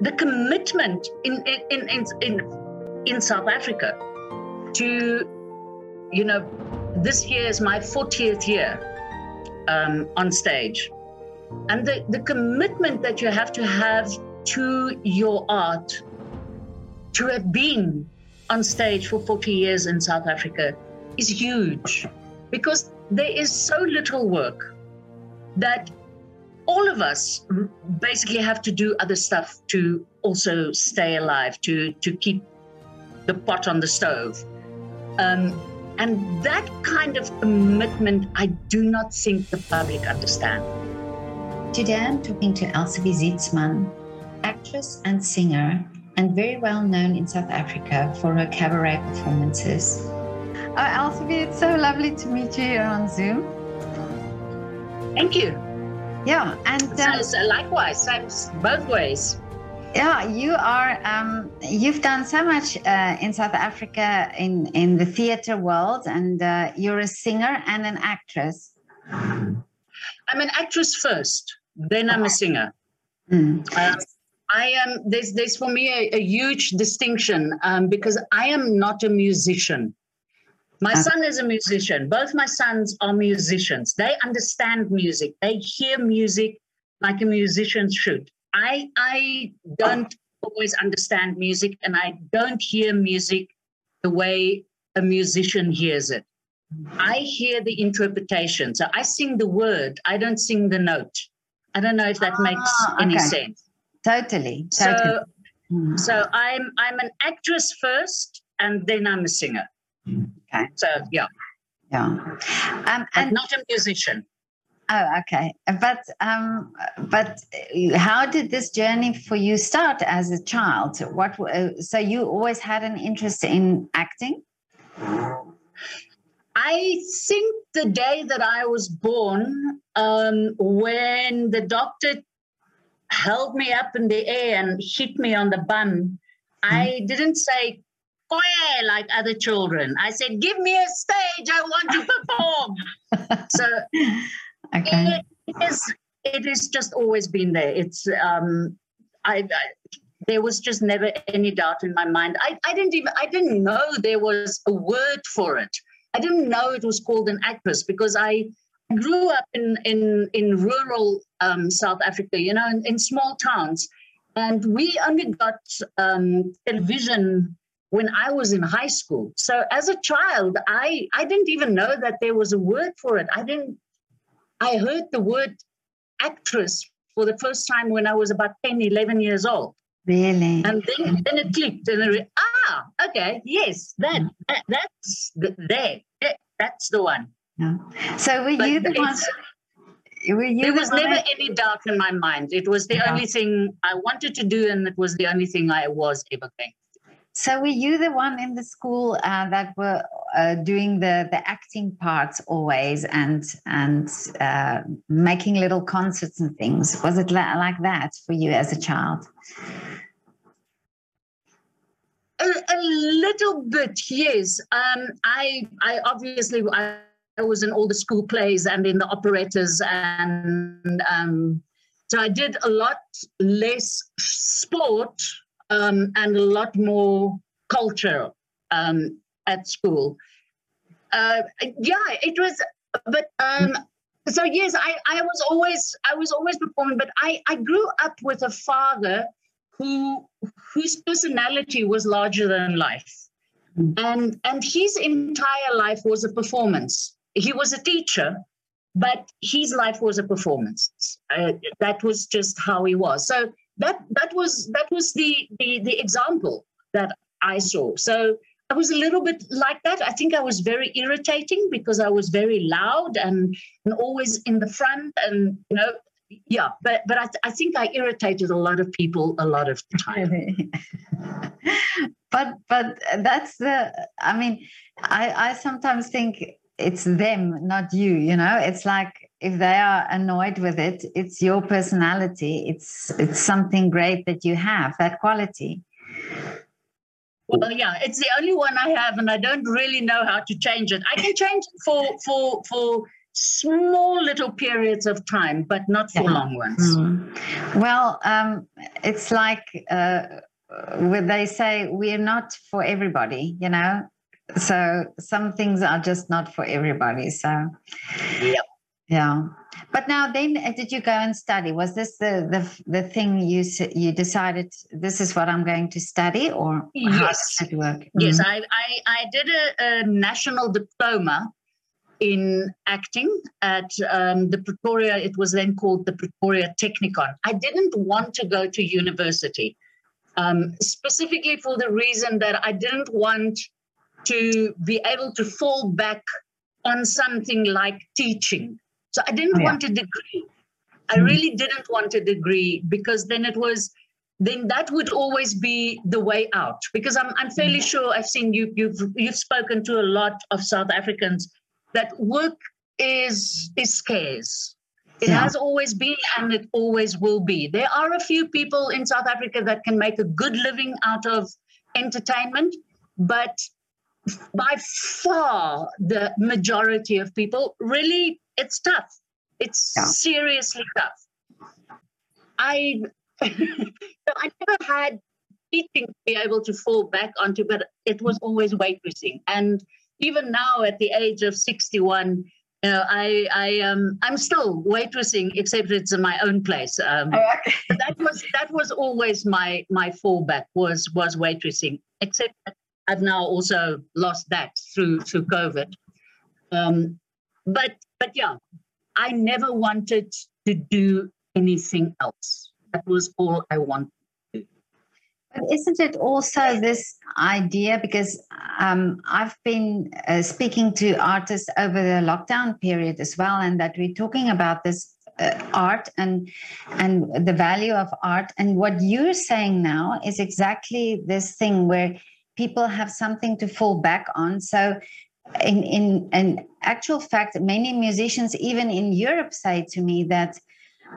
the commitment in in in in, in South Africa to you know this year is my 40th year um, on stage. And the, the commitment that you have to have to your art to have been on stage for 40 years in South Africa is huge. Because there is so little work that all of us basically have to do other stuff to also stay alive, to, to keep the pot on the stove. Um, and that kind of commitment, I do not think the public understand. Today I'm talking to Elsie Zietsman, actress and singer, and very well known in South Africa for her cabaret performances. Oh, Elsie, it's so lovely to meet you here on Zoom. Thank you. Yeah, and um, so, so likewise, thanks both ways. Yeah, you are. Um, you've done so much uh, in South Africa in in the theater world, and uh, you're a singer and an actress. I'm an actress first, then I'm a singer. Mm. Um, I am. There's there's for me a, a huge distinction um, because I am not a musician. My uh, son is a musician. Both my sons are musicians. They understand music. They hear music like a musician should. I I don't always understand music and I don't hear music the way a musician hears it. I hear the interpretation. So I sing the word, I don't sing the note. I don't know if that makes ah, any sense. Totally. totally. So mm. so I'm I'm an actress first and then I'm a singer. Okay. So yeah. Yeah. Um, and not a musician. Oh, okay. But um, but how did this journey for you start as a child? What uh, so you always had an interest in acting? I think the day that I was born, um, when the doctor held me up in the air and hit me on the bum, I mm. didn't say Koye like other children. I said, "Give me a stage. I want to perform." so okay. it is. It has just always been there. It's. Um, I, I there was just never any doubt in my mind. I, I didn't even I didn't know there was a word for it. I didn't know it was called an actress because I grew up in in in rural um, South Africa, you know, in, in, small towns, and we only got um, television when I was in high school. So as a child, I I didn't even know that there was a word for it. I didn't. I heard the word actress for the first time when I was about 10, 11 years old. Really? And then, then it clicked, and it, ah, okay, yes, that, that that's the, there, that's the one. Yeah. So were but you the one? There was never any doubt in my mind. It was the yeah. only thing I wanted to do, and it was the only thing I was able to. So were you the one in the school uh, that were uh, doing the the acting parts always and and uh, making little concerts and things? Was it la- like that for you as a child? A, a little bit, yes. Um, I I obviously I, was in all the school plays and in the operettas, and um, so I did a lot less sport um, and a lot more culture um, at school. Uh, yeah, it was, but um, so yes, I, I was always I was always performing, but I, I grew up with a father who whose personality was larger than life. And and his entire life was a performance. He was a teacher, but his life was a performance. Uh, that was just how he was. So that that was that was the the the example that I saw. So I was a little bit like that. I think I was very irritating because I was very loud and, and always in the front and you know yeah but but I, I think i irritated a lot of people a lot of the time but but that's the i mean i i sometimes think it's them not you you know it's like if they are annoyed with it it's your personality it's it's something great that you have that quality well yeah it's the only one i have and i don't really know how to change it i can change it for for for small little periods of time, but not for Yeah. long ones. Mm. Well, um, it's like uh, when they say we're not for everybody, you know. So some things are just not for everybody. So Yep. Yeah. But now, then, uh, did you go and study? Was this the the the thing you you decided this is what I'm going to study, or how Yes. does it work? Yes, Mm. I, I, I did a, a national diploma in acting at um, the Pretoria, it was then called the Pretoria Technikon. I didn't want to go to university, um, specifically for the reason that I didn't want to be able to fall back on something like teaching. So I didn't Oh, yeah. want a degree. I Mm. really didn't want a degree because then it was then that would always be the way out because I'm, I'm fairly sure I've seen you you've you've spoken to a lot of South Africans that work is is scarce. It Yeah. has always been and it always will be. There are a few people in South Africa that can make a good living out of entertainment, but by far the majority of people really it's tough. It's Yeah. seriously tough. I so I never had teaching to be able to fall back onto, but it was always waitressing. And even now, at the age of sixty-one, you know, I I um I'm still waitressing, except it's in my own place. Um, Oh, okay. that was that was always my my fallback was was waitressing. Except that I've now also lost that through through COVID. Um, but but yeah, I never wanted to do anything else. That was all I wanted. But isn't it also this idea? Because um, I've been uh, speaking to artists over the lockdown period as well, and that we're talking about this uh, art and and the value of art. And what you're saying now is exactly this thing where people have something to fall back on. So. In, in in actual fact, many musicians, even in Europe, say to me that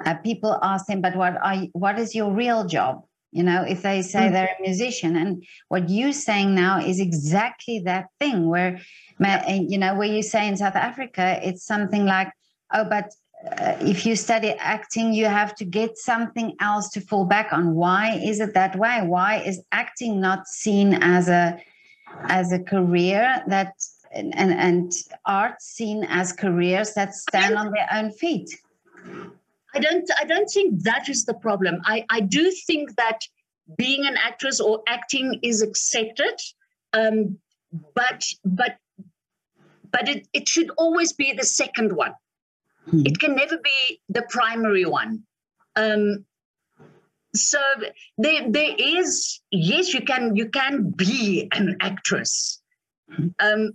uh, people ask them, "But what are you, what is your real job?" you know if they say Mm. they're a musician and what you're saying now is exactly that thing where you know where you say in south africa it's something like oh but uh, if you study acting you have to get something else to fall back on why is it that way why is acting not seen as a as a career that and and, and art seen as careers that stand on their own feet I don't I don't think that is the problem. I, I do think that being an actress or acting is accepted. Um, but but but it, it should always be the second one. Hmm. It can never be the primary one. Um, so there there is yes you can you can be an actress um,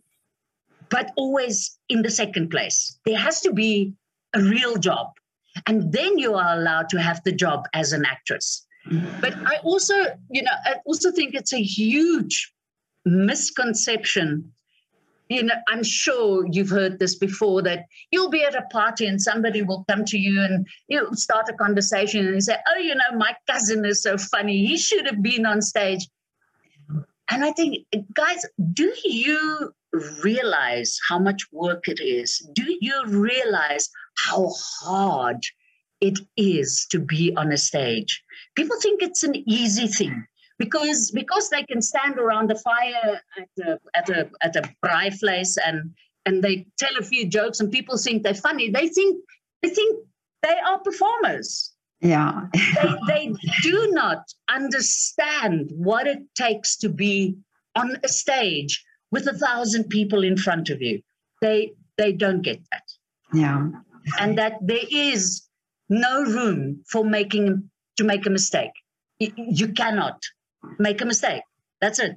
but always in the second place. There has to be a real job and then you are allowed to have the job as an actress. Mm-hmm. But i also you know i also think it's a huge misconception. You know i'm sure you've heard this before that you'll be at a party and somebody will come to you and you know, start a conversation and say oh you know my cousin is so funny. He should have been on stage. And i think guys do you realize how much work it is. Do you realize how hard it is to be on a stage? People think it's an easy thing because because they can stand around the fire at a at a at a braai place and and they tell a few jokes and people think they're funny. They think they think they are performers. Yeah. They, they do not understand what it takes to be on a stage with a thousand people in front of you. They they don't get that. Yeah. And that there is no room for making to make a mistake. You cannot make a mistake. That's it.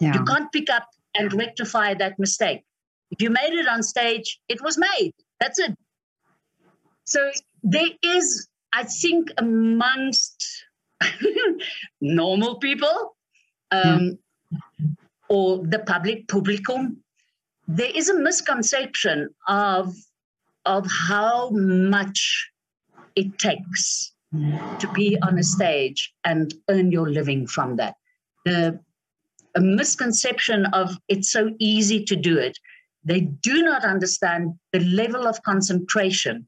Yeah. You can't pick up and rectify that mistake. If you made it on stage it was made. That's it. So there is i think amongst normal people um, or the public publicum there is a misconception of of how much it takes to be on a stage and earn your living from that. The a misconception of it's so easy to do it. they do not understand the level of concentration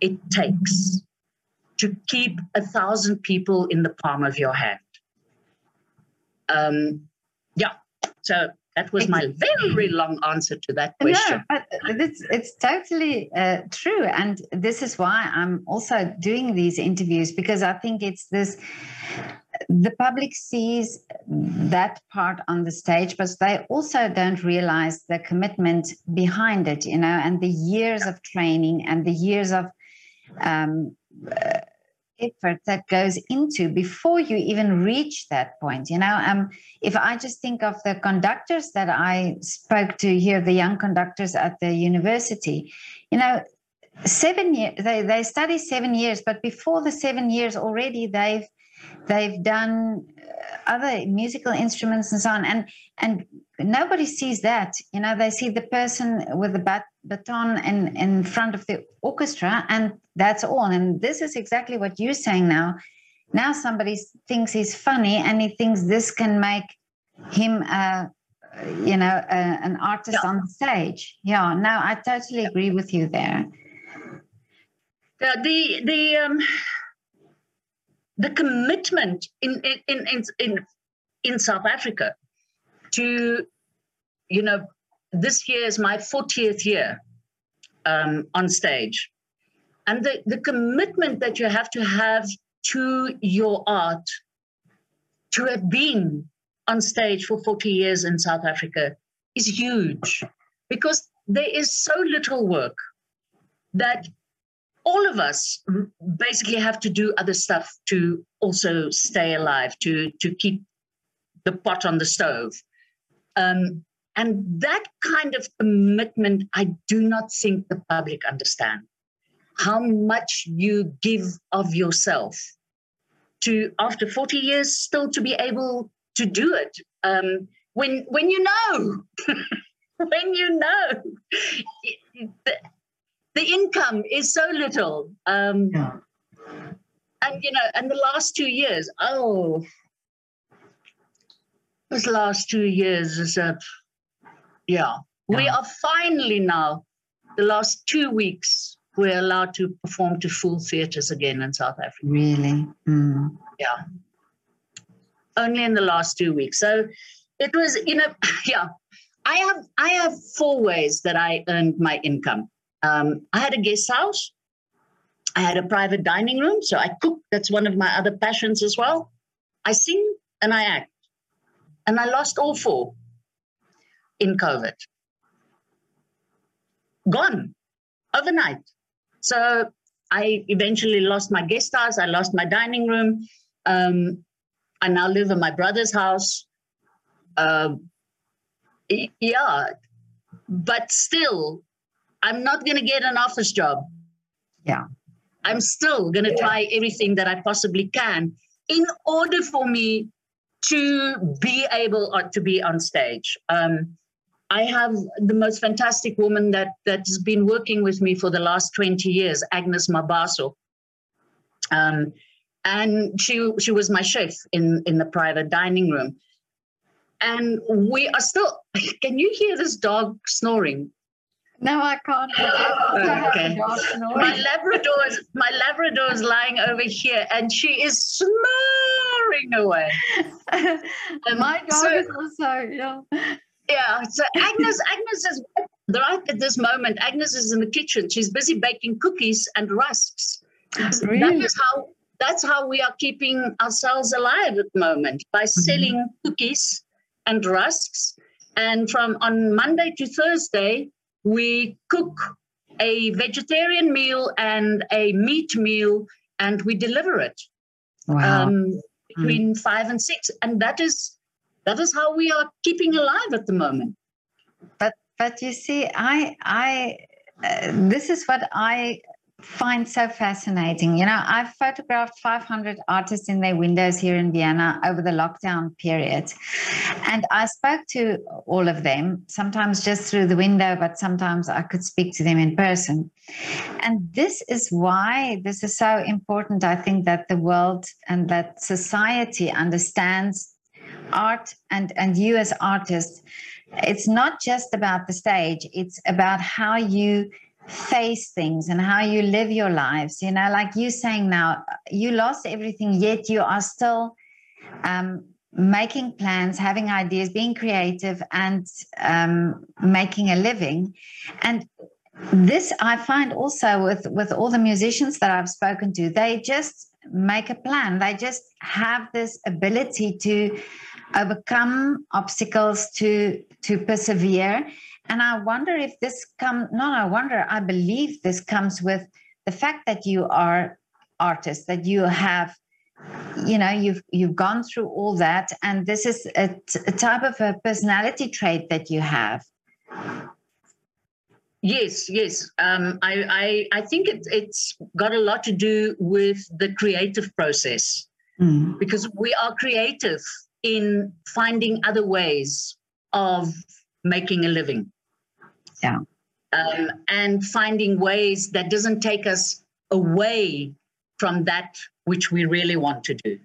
it takes to keep a thousand people in the palm of your hand. Um, yeah, so that was my very long answer to that question. No, but it's, it's totally uh, true. And this is why I'm also doing these interviews because I think it's this the public sees that part on the stage, but they also don't realize the commitment behind it, you know, and the years of training and the years of um, uh, effort that goes into before you even reach that point. You know, um, if I just think of the conductors that I spoke to here, the young conductors at the university, you know, seven years they, they study seven years, but before the seven years already they've they've done uh, other musical instruments and so on. And and nobody sees that you know they see the person with the bat- baton in in front of the orchestra and that's all. And this is exactly what you're saying now. Now somebody thinks he's funny and he thinks this can make him uh, you know uh, an artist yeah. on the stage. Yeah no i totally agree with you there. Yeah, the the um the commitment in in in in, in South Africa to you know this year is my 40th year um, on stage. And the, the commitment that you have to have to your art to have been on stage for 40 years in south africa is huge. Because there is so little work that all of us basically have to do other stuff to also stay alive, to to keep the pot on the stove. Um, and that kind of commitment, I do not think the public understand. How much you give of yourself to, after 40 years, still to be able to do it. Um, when when you know, when you know, the income is so little. Um, yeah. And you know, and the last two years, oh, this last two years is a, yeah. yeah. We are finally now, the last two weeks, we're allowed to perform to full theatres again in South Africa. Really? Mm. Yeah. Only in the last two weeks. So it was, you know, yeah. I have I have four ways that I earned my income. Um, I had a guest house. I had a private dining room, so I cook. That's one of my other passions as well. I sing and I act. And I lost all four in COVID. Gone overnight. So I eventually lost my guest house. I lost my dining room. Um, I now live in my brother's house. Uh, yeah, but still, I'm not going to get an office job. Yeah. I'm still going to yeah. try everything that I possibly can in order for me to be able uh, to be on stage. Um, I have the most fantastic woman that that's been working with me for the last 20 years, Agnes Mabaso. Um, and she she was my chef in in the private dining room. And we are still. Can you hear this dog snoring? No, I can't. okay. My Labrador is my Labrador is lying over here, and she is snoring away. My dog so, is also yeah. Yeah. So Agnes, Agnes is right at this moment. Agnes is in the kitchen. She's busy baking cookies and rusks. Really? That is how. That's how we are keeping ourselves alive at the moment by mm-hmm. selling mm-hmm. cookies and rusks. And from on Monday to Thursday, we cook a vegetarian meal and a meat meal and we deliver it wow. um, between mm. five and six and that is that is how we are keeping alive at the moment but but you see i i uh, this is what i find so fascinating. You know, I've photographed 500 artists in their windows here in Vienna over the lockdown period. And I spoke to all of them, sometimes just through the window, but sometimes I could speak to them in person. And this is why this is so important. I think that the world and that society understands art and, and you as artists it's not just about the stage, it's about how you face things and how you live your lives. You know, like you saying now, you lost everything, yet you are still um, making plans, having ideas, being creative, and um, making a living. And this I find also with with all the musicians that I've spoken to, they just make a plan. They just have this ability to overcome obstacles, to to persevere. And I wonder if this come no, I wonder, I believe this comes with the fact that you are artists, that you have you know you've you've gone through all that and this is a, t- a type of a personality trait that you have. Yes yes. Um, I, I i think it, it's got a lot to do with the creative process. Mm. because we are creative in finding other ways of making a living yeah um, and finding ways that doesn't take us away from that which we really want to do.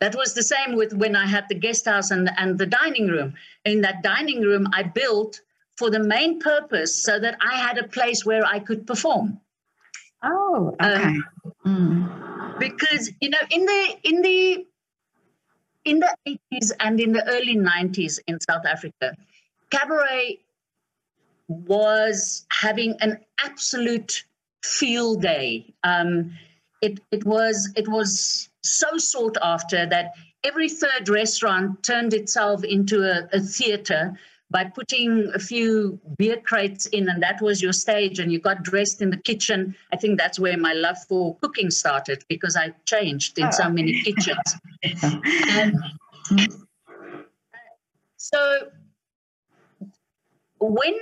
That was the same with when I had the guest house and, and the dining room. In that dining room, I built for the main purpose so that I had a place where I could perform. Oh, okay. Um, mm. Because you know, in the in the in the 80s and in the early 90s in South Africa, cabaret was having an absolute field day. Um, it, it was it was so sought after that every third restaurant turned itself into a, a theater by putting a few beer crates in and that was your stage and you got dressed in the kitchen i think that's where my love for cooking started because i changed in so many kitchens and so when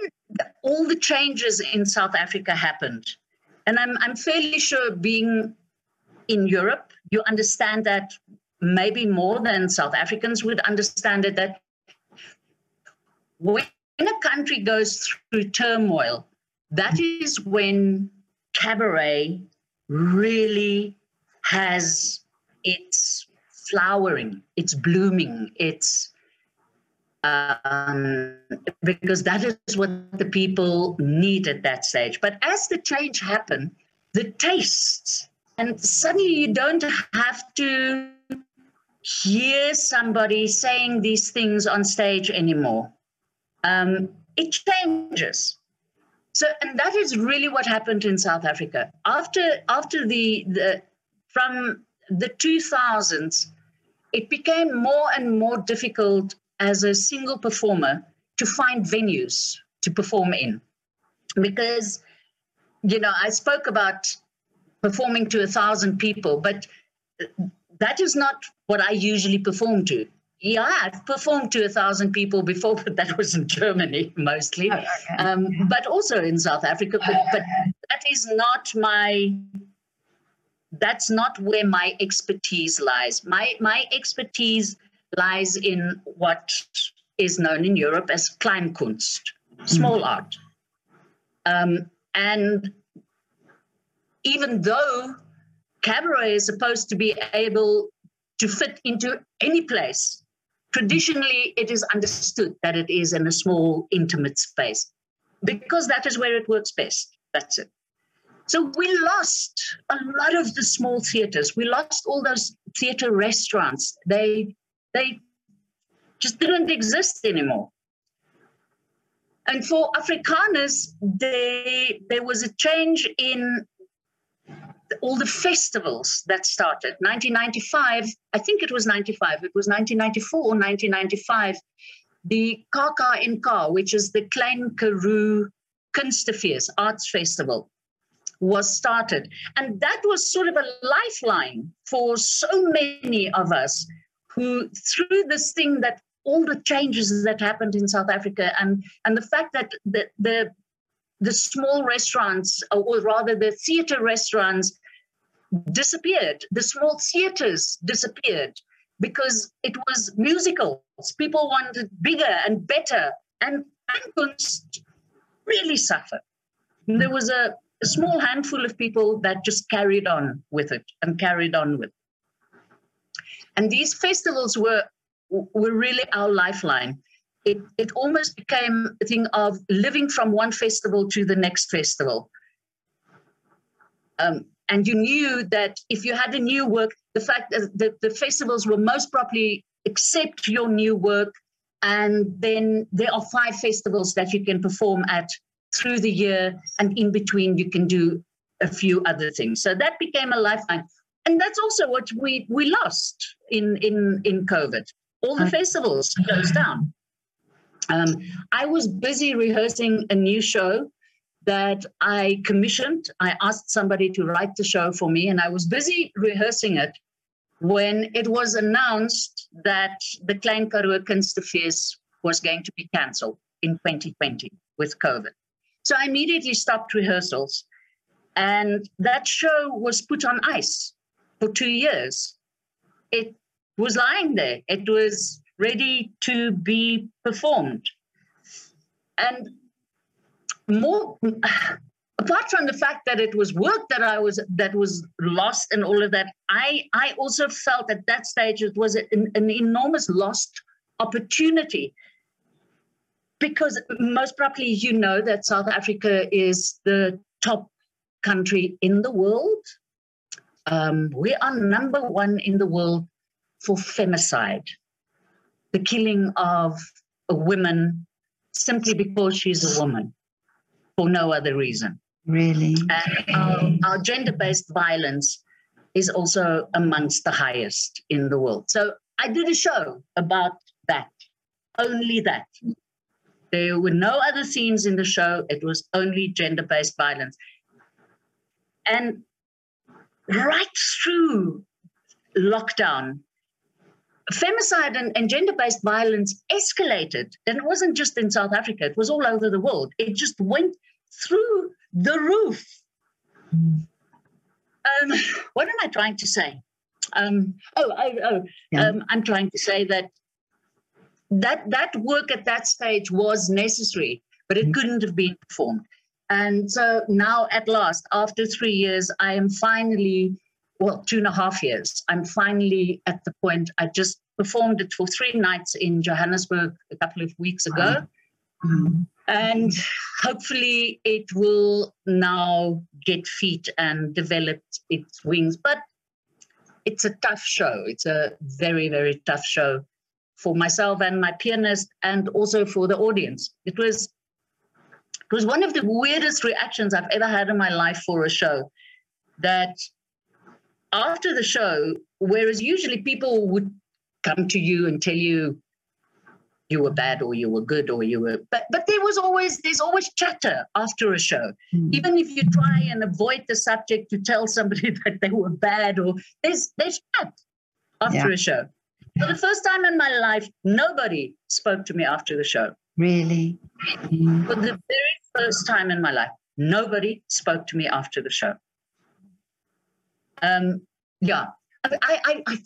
all the changes in south africa happened. And i'm, I'm fairly sure being in Europe, you understand that maybe more than South Africans would understand it that when a country goes through turmoil, that is when cabaret really has its flowering, it's blooming, it's um, because that is what the people need at that stage. But as the change happened, the tastes and suddenly you don't have to hear somebody saying these things on stage anymore. Um, it changes. So, and that is really what happened in South Africa after after the the from the 2000s. It became more and more difficult as a single performer to find venues to perform in, because you know I spoke about performing to a thousand people, but that is not what I usually perform to. Yeah, I've performed to a thousand people before, but that was in Germany mostly, oh, okay. um, but also in South Africa. But, but that is not my. That's not where my expertise lies. My my expertise lies in what is known in Europe as Kleinkunst, small mm. art. Um, and even though cabaret is supposed to be able to fit into any place, traditionally it is understood that it is in a small, intimate space because that is where it works best. That's it. So we lost a lot of the small theaters. We lost all those theater restaurants. They they just didn't exist anymore. And for Afrikaners, they, there was a change in all the festivals that started 1995 i think it was 95 it was 1994 or 1995 the KKNK which is the Klein Karoo Kunstefees Arts Festival was started and that was sort of a lifeline for so many of us who through this thing that all the changes that happened in South Africa and and the fact that the the the small restaurants, or rather the theater restaurants, disappeared. The small theaters disappeared because it was musicals. People wanted bigger and better, and Kunst really suffered. There was a, a, small handful of people that just carried on with it and carried on with. It. And these festivals were were really our lifeline. it, it almost became a thing of living from one festival to the next festival. Um, and you knew that if you had a new work, the fact that the, the festivals will most probably accept your new work. And then there are five festivals that you can perform at through the year. And in between, you can do a few other things. So that became a lifeline. And that's also what we, we lost in, in, in COVID. All the festivals closed down. Um, I was busy rehearsing a new show that I commissioned. I asked somebody to write the show for me, and I was busy rehearsing it when it was announced that the Klein Karoo Kunstefees was going to be cancelled in 2020 with COVID. So I immediately stopped rehearsals, and that show was put on ice for two years. It was lying there. It was ready to be performed. And more apart from the fact that it was work that I was that was lost and all of that, I I also felt at that stage it was an, an enormous lost opportunity because most probably you know that South Africa is the top country in the world. Um, we are number one in the world for femicide, the killing of a woman simply because she's a woman for no other reason. Really? And our, our gender based violence is also amongst the highest in the world. So I did a show about that, only that. There were no other scenes in the show, it was only gender based violence. And right through lockdown, femicide and, and gender based violence escalated. And it wasn't just in South Africa, it was all over the world. It just went through the roof. Um, what am I trying to say? Um, oh, oh, oh yeah. um, I'm trying to say that that that work at that stage was necessary, but it mm-hmm. couldn't have been performed. And so now, at last, after three years, I am finally well, two and a half years. I'm finally at the point. I just performed it for three nights in Johannesburg a couple of weeks ago. Mm-hmm. And hopefully it will now get feet and develop its wings. But it's a tough show. It's a very, very tough show for myself and my pianist and also for the audience. It was it was one of the weirdest reactions I've ever had in my life for a show that after the show, whereas usually people would come to you and tell you you were bad or you were good or you were but but there was always there's always chatter after a show mm. even if you try and avoid the subject to tell somebody that they were bad or there's there's chat after yeah. a show for the first time in my life nobody spoke to me after the show really mm. for the very first time in my life nobody spoke to me after the show um, yeah, I, I, I,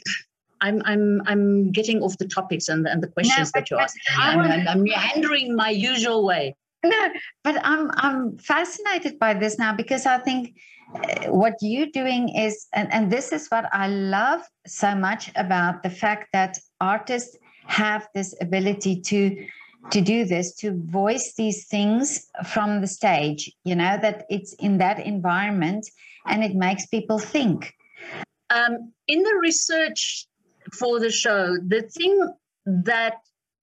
I'm, I'm, I'm getting off the topics and, and the questions no, that you're asking. I'm, I'm, I'm meandering my usual way. No, but I'm, I'm fascinated by this now because I think uh, what you're doing is, and, and this is what I love so much about the fact that artists have this ability to to do this to voice these things from the stage you know that it's in that environment and it makes people think um, in the research for the show the thing that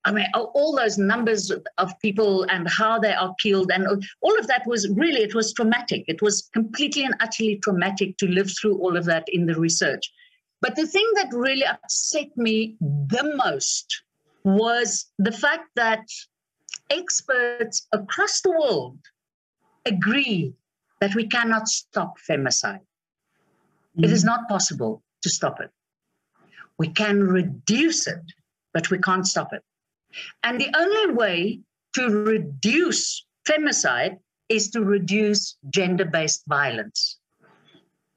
I mean, all those numbers of people and how they are killed, and all of that was really, it was traumatic. It was completely and utterly traumatic to live through all of that in the research. But the thing that really upset me the most was the fact that experts across the world agree that we cannot stop femicide. Mm-hmm. It is mm-hmm. not possible to stop it. We can reduce it, but we can't stop it. And the only way to reduce femicide is to reduce gender based violence.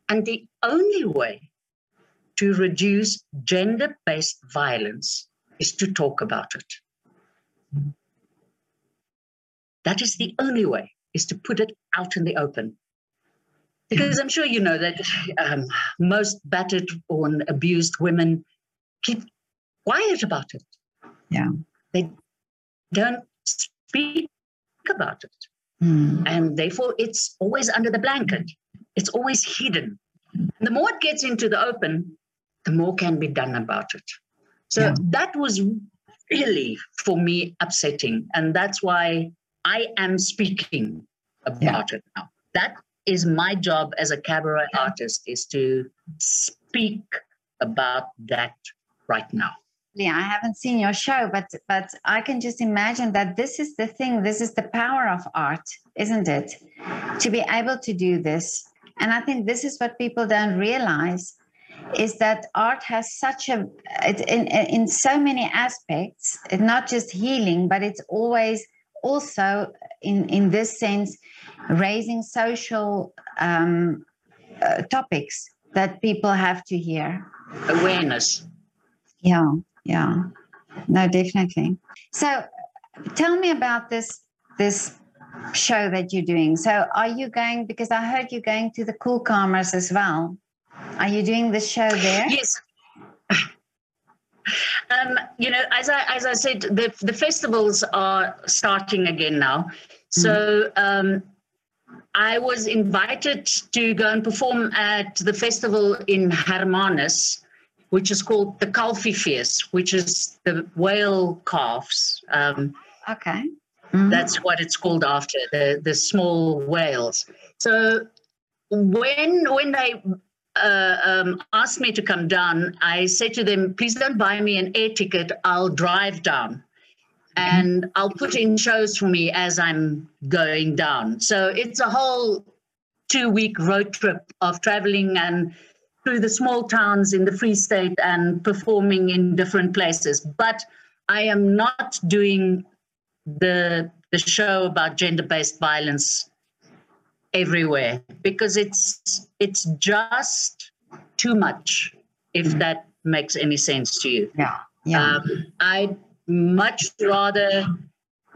And the only way to reduce gender based violence is to talk about it. That is the only way, is to put it out in the open. Because I'm sure you know that um, most battered or abused women keep quiet about it. Yeah. They don't speak about it. Mm. And therefore, it's always under the blanket, it's always hidden. The more it gets into the open, the more can be done about it. So Yeah. that was really, for me, upsetting. And that's why I am speaking about it now. That is my job as a cabaret artist is to speak about that right now. Yeah, I haven't seen your show, but but I can just imagine that this is the thing. This is the power of art, isn't it? To be able to do this, and I think this is what people don't realize, is that art has such a it, in in so many aspects. It's not just healing, but it's always also in in this sense raising social um, uh, topics that people have to hear. Awareness. Yeah, yeah. No, definitely. So tell me about this this show that you're doing. So are you going because I heard you're going to the Cool Calmers as well. Are you doing the show there? Yes. Um, you know, as I as I said, the the festivals are starting again now. So um, I was invited to go and perform at the festival in Hermanus, which is called the Kalfiefees, which is the whale calves. Um, Okay. Mhm. that's what it's called after the the small whales. So when when they uh, um, asked me to come down, I said to them, "Please don't buy me an air ticket. I'll drive down, and I'll put in shows for me as I'm going down." So it's a whole two week road trip of traveling and through the small towns in the Free State and performing in different places. But I am not doing the the show about gender-based violence everywhere because it's it's just too much if that makes any sense to you Yeah. Yeah. um, i'd much rather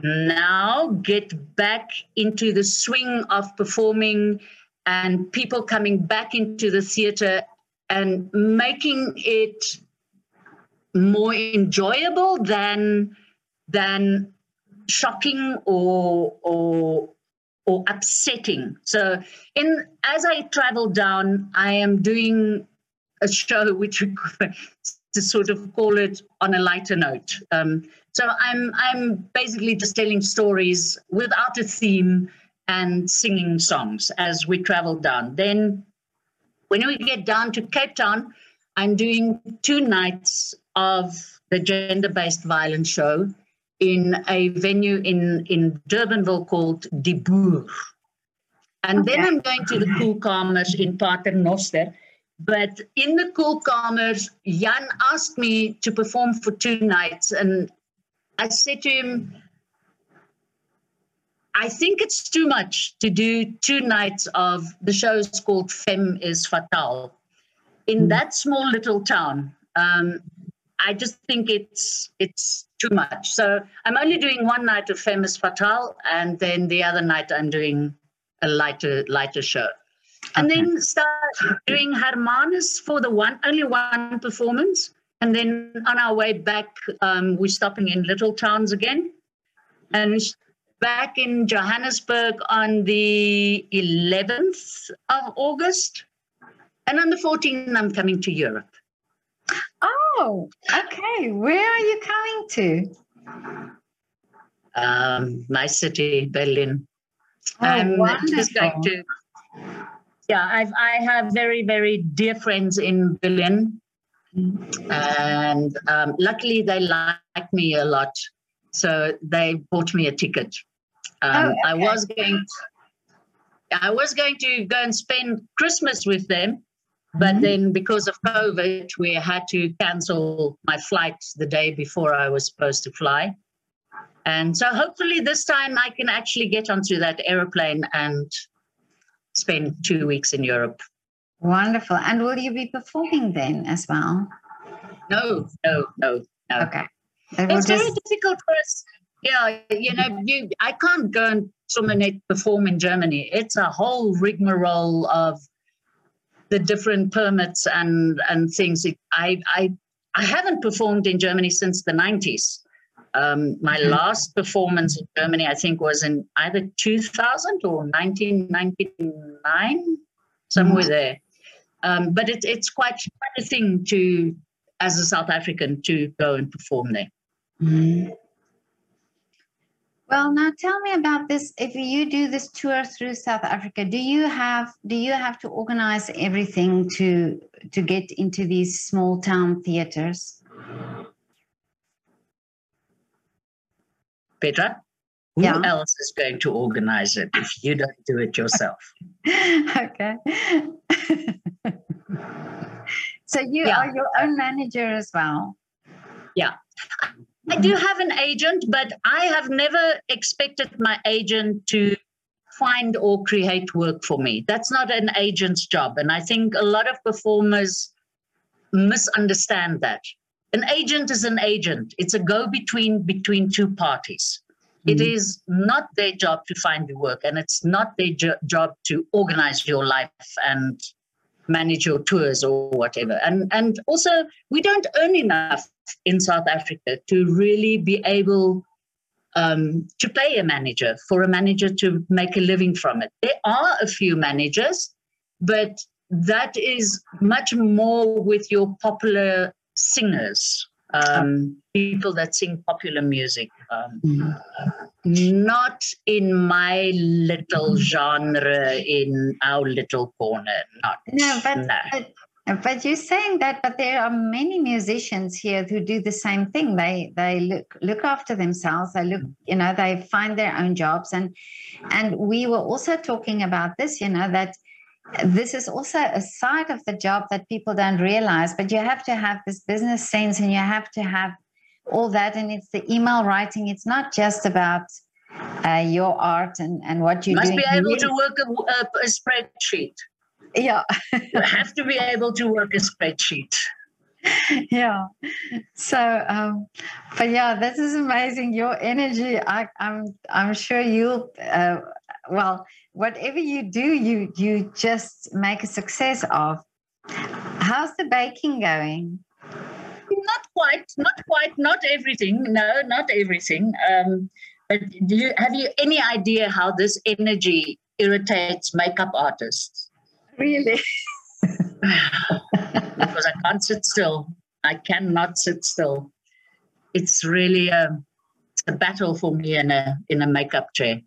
now get back into the swing of performing and people coming back into the theater and making it more enjoyable than than shocking or or or upsetting. So in as I travel down, I am doing a show which to sort of call it on a lighter note. Um, so I'm I'm basically just telling stories without a theme and singing songs as we travel down. Then when we get down to Cape Town, I'm doing two nights of the gender-based violence show in a venue in, in Durbanville called Die Boer. And then I'm going to the Cool Calmers in Paternoster. But in the Cool Calmers, Jan asked me to perform for two nights. And I said to him, I think it's too much to do two nights of the show is called Femme is Fatale. In that small little town, um, I just think it's it's too much. So I'm only doing one night of Femme is Fatale, and then the other night I'm doing a lighter lighter show. And Okay. then start doing Hermanus for the one only one performance. And then on our way back, um, we're stopping in little towns again. And back in Johannesburg on the 11th of August. And on the 14th, I'm coming to Europe. oh, okay. Where are you coming to? Um, my city, Berlin. Oh, I'm just going to. Yeah, I've, I have very, very dear friends in Berlin. And um, luckily, they like me a lot. So they bought me a ticket. Um, Oh, I was going. To, I was going to go and spend Christmas with them, but Mhm. then because of COVID, we had to cancel my flight the day before I was supposed to fly. And so hopefully this time I can actually get onto that aeroplane and spend two weeks in Europe. Wonderful. And will you be performing then as well? No, no, no, no. Okay. It's very difficult for us. Yeah, you know, you I can't go and perform in Germany. It's a whole rigmarole of the different permits and and things. I I I haven't performed in Germany since the 90s. Um, my mm-hmm. last performance in Germany, I think, was in either 2000 or 1999, somewhere mm-hmm. there. Um, but it, it's quite, quite a thing to, as a South African, to go and perform there. Mm-hmm. Well, now tell me about this. If you do this tour through South Africa, do you have do you have to organize everything to to get into these small town theaters? Petra, who yeah. else is going to organize it if you don't do it yourself? okay. so you yeah. are your own manager as well. Yeah. I do have an agent, but I have never expected my agent to find or create work for me. That's not an agent's job. And I think a lot of performers misunderstand that. An agent is an agent. It's a go between between two parties. Mm-hmm. It is not their job to find the work, and it's not their jo- job to organize your life and manage your tours or whatever. And and also we don't earn enough in South Africa to really be able um, to pay a manager for a manager to make a living from it. There are a few managers, but that is much more with your popular singers um, people that sing popular music. Um, mm-hmm. Not in my little genre, in our little corner. Not. No, but, no. but but you're saying that, but there are many musicians here who do the same thing. They they look look after themselves. They look, you know, they find their own jobs. And and we were also talking about this, you know, that this is also a side of the job that people don't realize but you have to have this business sense and you have to have all that. And it's the email writing. It's not just about uh, your art and, and what you must doing. be able to work a, a, a spreadsheet. Yeah. You have to be able to work a spreadsheet. Yeah. So um but yeah this is amazing. Your energy i i'm i'm sure you'll uh, well whatever you do, you you just make a success of. How's the baking going? Not quite, not quite, not everything. No, not everything. Um, but do you have you any idea how this energy irritates makeup artists? Really? because I can't sit still. I cannot sit still. It's really a, it's a battle for me in a in a makeup chair.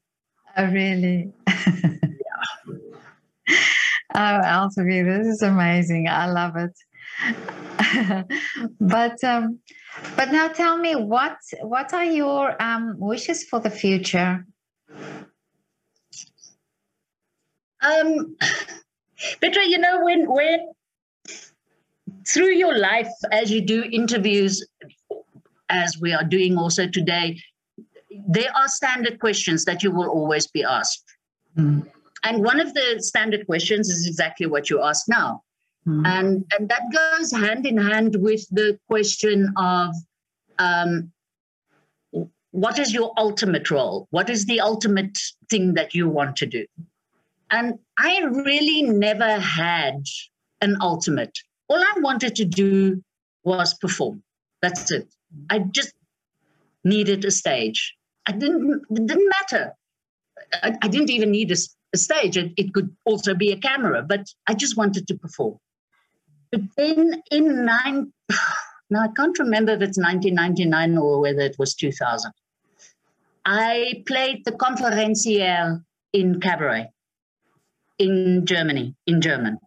Oh, really? yeah. Oh, Altavi, this is amazing. I love it. but um, but now tell me what what are your um, wishes for the future? Um, Petra, you know when when through your life as you do interviews, as we are doing also today, there are standard questions that you will always be asked. Mm. And one of the standard questions is exactly what you ask now. Mm. And, and that goes hand in hand with the question of um, what is your ultimate role? What is the ultimate thing that you want to do? And I really never had an ultimate. All I wanted to do was perform. That's it. I just needed a stage. I didn't, it didn't matter. I, I didn't even need a, a stage. It, it, could also be a camera, but I just wanted to perform. But then in nine, now I can't remember if it's 1999 or whether it was 2000. I played the Conferencier in Cabaret in Germany, in German.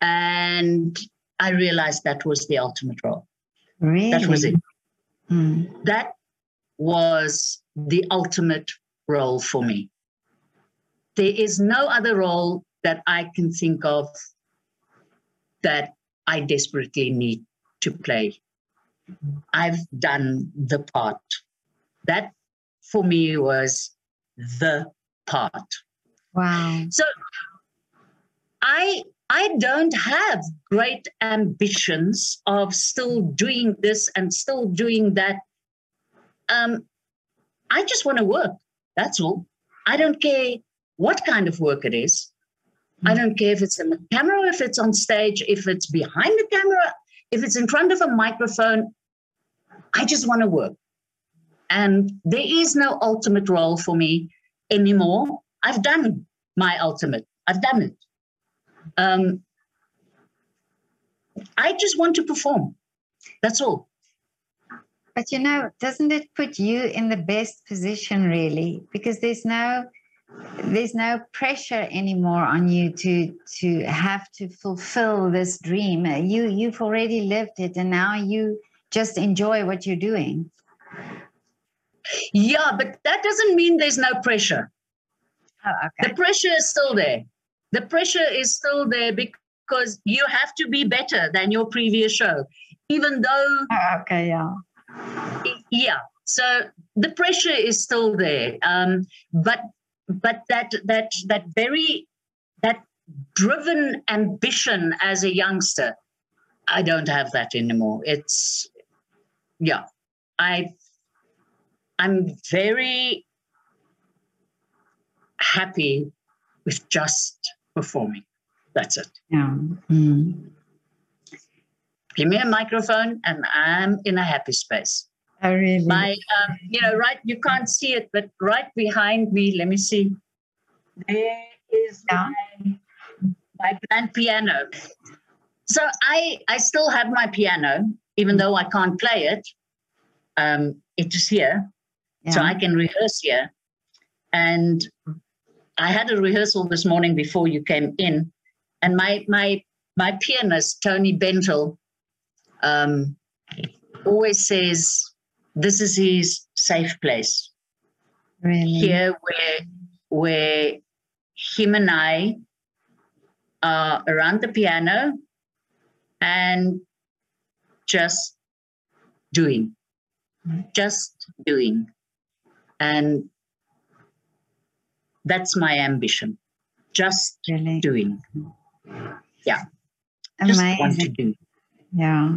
And I realized that was the ultimate role. Really? That was it. Mm. That was the ultimate role for me. There is no other role that I can think of that I desperately need to play. I've done the part. That for me was the part. Wow. So I I don't have great ambitions of still doing this and still doing that um, I just want to work. That's all. I don't care what kind of work it is. Mm-hmm. I hmm. don't care if it's in the camera, if it's on stage, if it's behind the camera, if it's in front of a microphone. I just want to work. And there is no ultimate role for me anymore. I've done my ultimate. I've done it. Um, I just want to perform. That's all. But you know, doesn't it put you in the best position really? Because there's no there's no pressure anymore on you to to have to fulfill this dream. You you've already lived it and now you just enjoy what you're doing. Yeah, but that doesn't mean there's no pressure. Oh, okay. The pressure is still there. The pressure is still there because you have to be better than your previous show, even though. Oh, okay, yeah. Yeah. So the pressure is still there, um, but but that that that very that driven ambition as a youngster, I don't have that anymore. It's yeah, I I'm very happy with just performing. That's it. Yeah. Mm. Give me a microphone and I'm in a happy space. Oh, really? My, um, you know, right, you can't see it, but right behind me, let me see. There is Yeah. my, my grand piano. So I, I still have my piano, even though I can't play it. Um, it is here, so I can rehearse here. And I had a rehearsal this morning before you came in, and my my my pianist Tony Bentel um, always says this is his safe place really? here, where where him and I are around the piano and just doing, just doing, and that's my ambition. Just Really? doing. Just want to do. Yeah.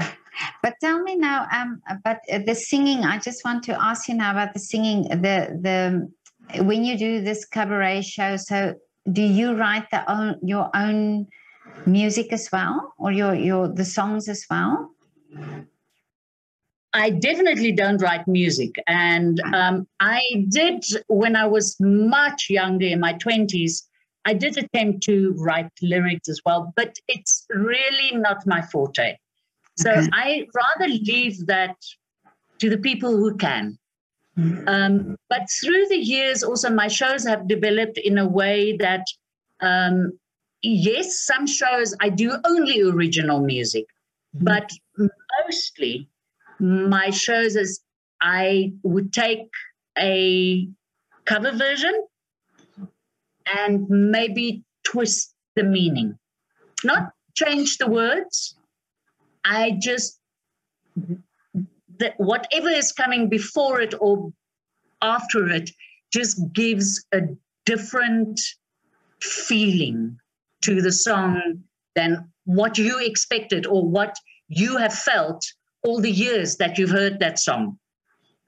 But tell me now, um, but uh, the singing, I just want to ask you now about the singing, the the when you do this cabaret show, so do you write the own your own music as well or your your the songs as well? I definitely don't write music. And um, I did, when I was much younger, in my 20s, I did attempt to write lyrics as well, but it's really not my forte. So Okay. I rather leave that to the people who can. Um, but through the years, also, my shows have developed in a way that, um, yes, some shows I do only original music, but mostly my shows is I would take a cover version and maybe twist the meaning, not change the words. I just that whatever is coming before it or after it just gives a different feeling to the song than what you expected or what you have felt all the years that you've heard that song.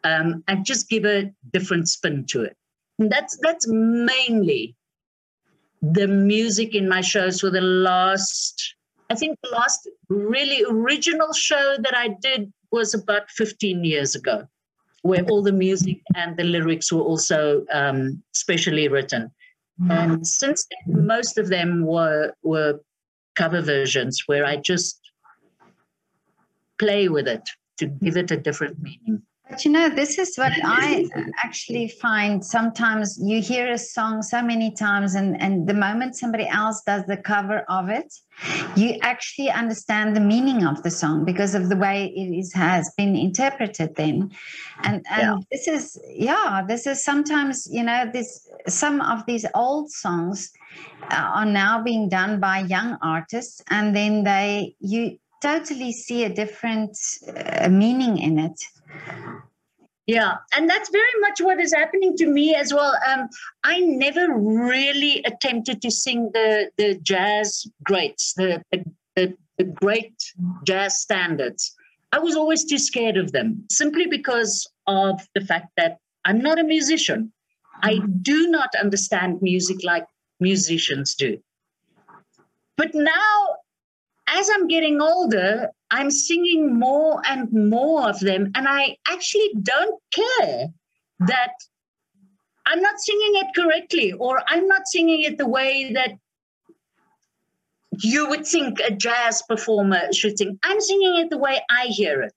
Um, and just give a different spin to it. And that's that's mainly the music in my shows for the last i think the last really original show that i did was about 15 years ago where all the music and the lyrics were also um, specially written and since then, most of them were were cover versions where I just play with it to give it a different meaning. But you know, this is what I actually find. Sometimes you hear a song so many times, and, and the moment somebody else does the cover of it, you actually understand the meaning of the song because of the way it is has been interpreted then. And and Yeah. this is yeah, this is sometimes, you know, this some of these old songs uh, are now being done by young artists, and then they you totally see a different uh, meaning in it. Yeah, and that's very much what is happening to me as well. Um, I never really attempted to sing the the jazz greats, the the, the, the great jazz standards. I was always too scared of them, simply because of the fact that I'm not a musician. I do not understand music like musicians do. But now, as I'm getting older, I'm singing more and more of them. And I actually don't care that I'm not singing it correctly or I'm not singing it the way that you would think a jazz performer should sing. I'm singing it the way I hear it.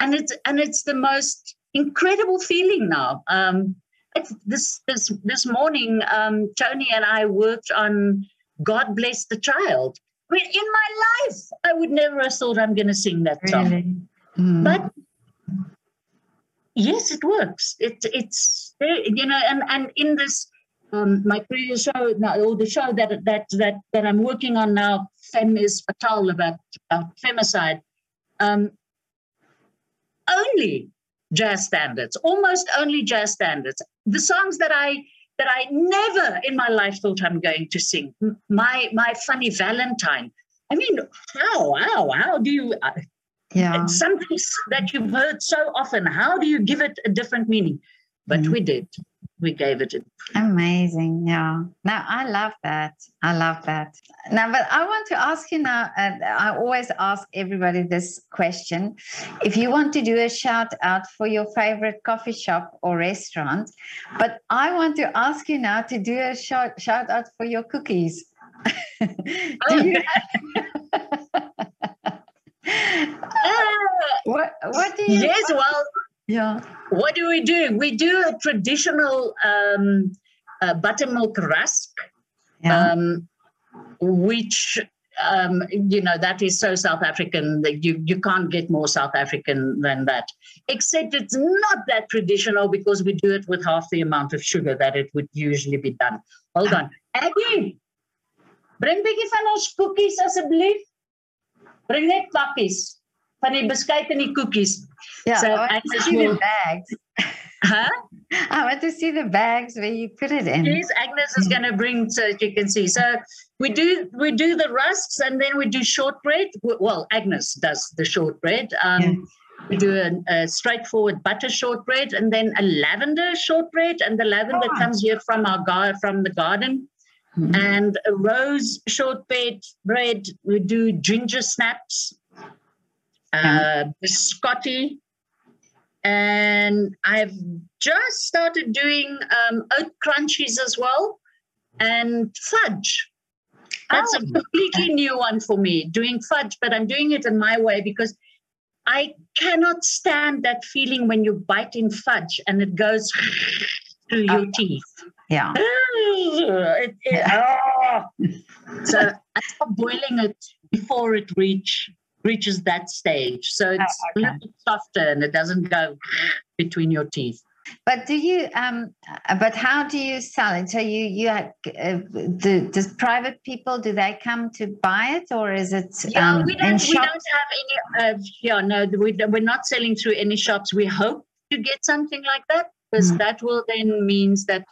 And it's and it's the most incredible feeling now. Um, this this this morning, um, Tony and I worked on God Bless the Child. I mean, in my life, I would never have thought I'm going to sing that song. Really? Mm. But yes, it works. It, it's you know, and and in this um, my previous show now, or the show that that that that I'm working on now, Femme is Fatale about about femicide. Um, only jazz standards, almost only jazz standards. The songs that I that I never in my life thought I'm going to sing. My my funny Valentine. I mean, how how how do you? Uh, yeah. Something that you've heard so often. How do you give it a different meaning? But mm. we did. We gave it. A- Amazing. Yeah. Now I love that. I love that. Now, but I want to ask you now. Uh, I always ask everybody this question: If you want to do a shout out for your favorite coffee shop or restaurant, but I want to ask you now to do a shout shout out for your cookies. do you? what what do you yes well yeah. What do we do? We do a traditional um, uh, buttermilk rusk yeah. um, which um, you know that is so south african that you you can't get more south african than that. Except it's not that traditional because we do it with half the amount of sugar that it would usually be done. Hold on. Aggie, bring bietjie van ons koekies asseblief. Bring net pakkies van die beskuit en die koekies. Yeah, So I want I to see the bags. Huh? I want to see the bags where you put it in. Yes, Agnes is going to bring so that you can see. So we do we do the rusks and then we do shortbread. Well, Agnes does the shortbread. Um, Yeah. We do a, a straightforward butter shortbread and then a lavender shortbread, and the lavender Oh. comes here from our gar- from the garden. Mhm. And a rose shortbread bread. We do ginger snaps, uh, biscotti, and I've just started doing um, oat crunchies as well, and fudge. That's a Oh, completely new one for me, doing fudge, but I'm doing it in my way because I cannot stand that feeling when you bite in fudge and it goes through your teeth. Yeah. It- it- ah. so I stop boiling it before it reach reaches that stage. So it's Oh, okay. a little softer and it doesn't go between your teeth. But do you um but how do you sell it? So you you uh, do, does private people do they come to buy it or is it Yeah, um, we don't we don't have any uh, yeah, no, we, we're not selling through any shops. We hope to get something like that because Mm. that will then means that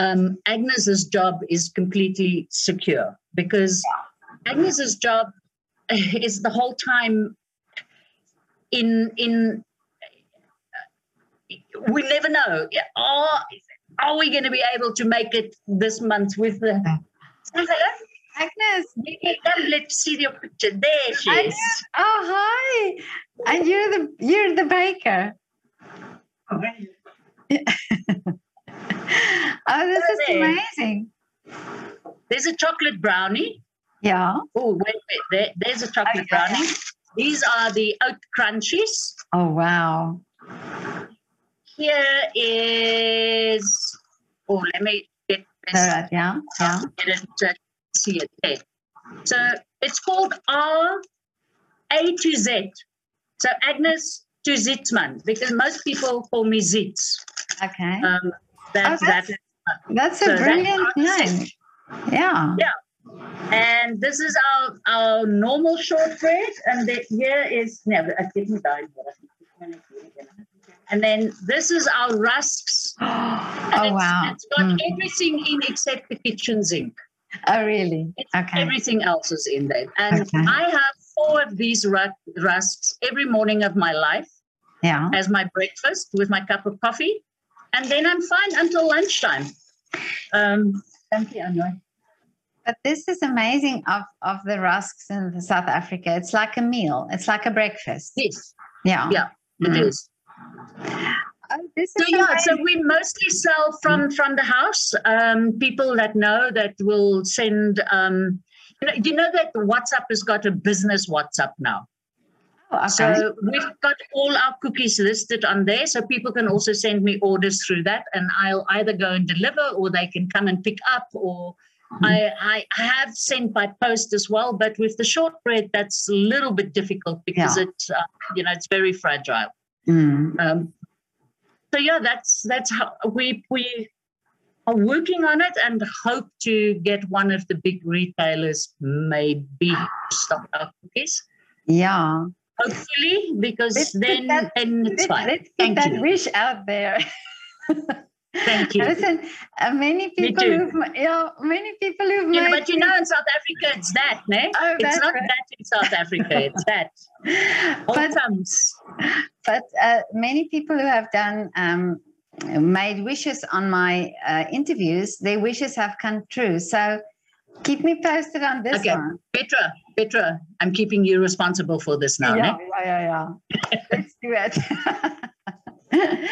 um, Agnes's job is completely secure because Agnes's job is the whole time in in uh, we never know are are we going to be able to make it this month with the mm. Agnes. Maybe come let's see your picture there she is Oh hi. And you're the you're the baker. oh, this is There. amazing. there's a chocolate brownie Yeah. oh wait wait there, there's a chocolate Okay. brownie these are the oat crunchies Oh wow. here is oh let me get this right, yeah, yeah. get it to see it there. So it's called R A to Z. So Agnes to Zietsman, because most people call me Zitz. Okay. Um, that, Oh, that's- that, That's so a brilliant R name. Z. Yeah. And this is our, our normal shortbread. And the, here is, no, I didn't die. And then this is our rusks. Oh it's, wow. It's got Mm. everything in except the kitchen sink. Oh really? It's Okay. Everything else is in there. And Okay. I have four of these rusks every morning of my life Yeah. as my breakfast with my cup of coffee. And then I'm fine until lunchtime. Um, thank you, Anwar. But this is amazing of of the rusks in South Africa. It's like a meal. It's like a breakfast. Yes. Yeah. Yeah, it Mm. is. Oh, this So yeah, so we mostly sell from from the house. Um, people that know that will send. Um, you know, you know that WhatsApp has got a business WhatsApp now. Oh, okay. So we've got all our cookies listed on there, so people can also send me orders through that, and I'll either go and deliver, or they can come and pick up, or I, I have sent by post as well. But with the shortbread, that's a little bit difficult because Yeah. it, uh, you know, it's very fragile. Mm. Um, so yeah, that's that's how we we are working on it and hope to get one of the big retailers maybe stock our cookies. Yeah. Hopefully, because Let's then that- then it's Let's, fine. let's keep Thank that you. wish out there. Thank you. Listen, uh, many people who've yeah, many people who've You know, made but you know, in South Africa, it's that, ne? Oh, it's not right. that in South Africa. It's that. All but comes. but uh, many people who have done um, made wishes on my uh, interviews, their wishes have come true. So keep me posted on this Okay. one. Petra, Petra, I'm keeping you responsible for this now. yeah, yeah, yeah, yeah. Let's do it.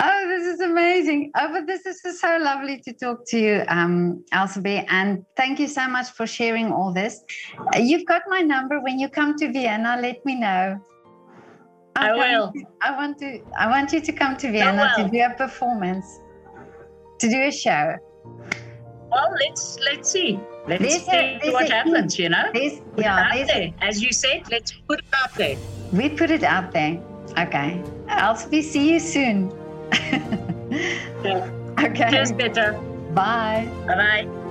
oh, this is amazing. Oh, but this is so lovely to talk to you, um, Elzabe. And thank you so much for sharing all this. Uh, you've got my number. When you come to Vienna, let me know. I I'm will. to- I want to. I want you to come to Vienna to do a performance, to do a show. Well, let's let's see. Let's There's see there's what a- happens. You know. There's, Put it yeah, out there's, there. As you said, let's put it out there. we put it out there. Okay. Elzabe, see you soon. Okay. okay. Cheers, Peter. Bye. Bye bye.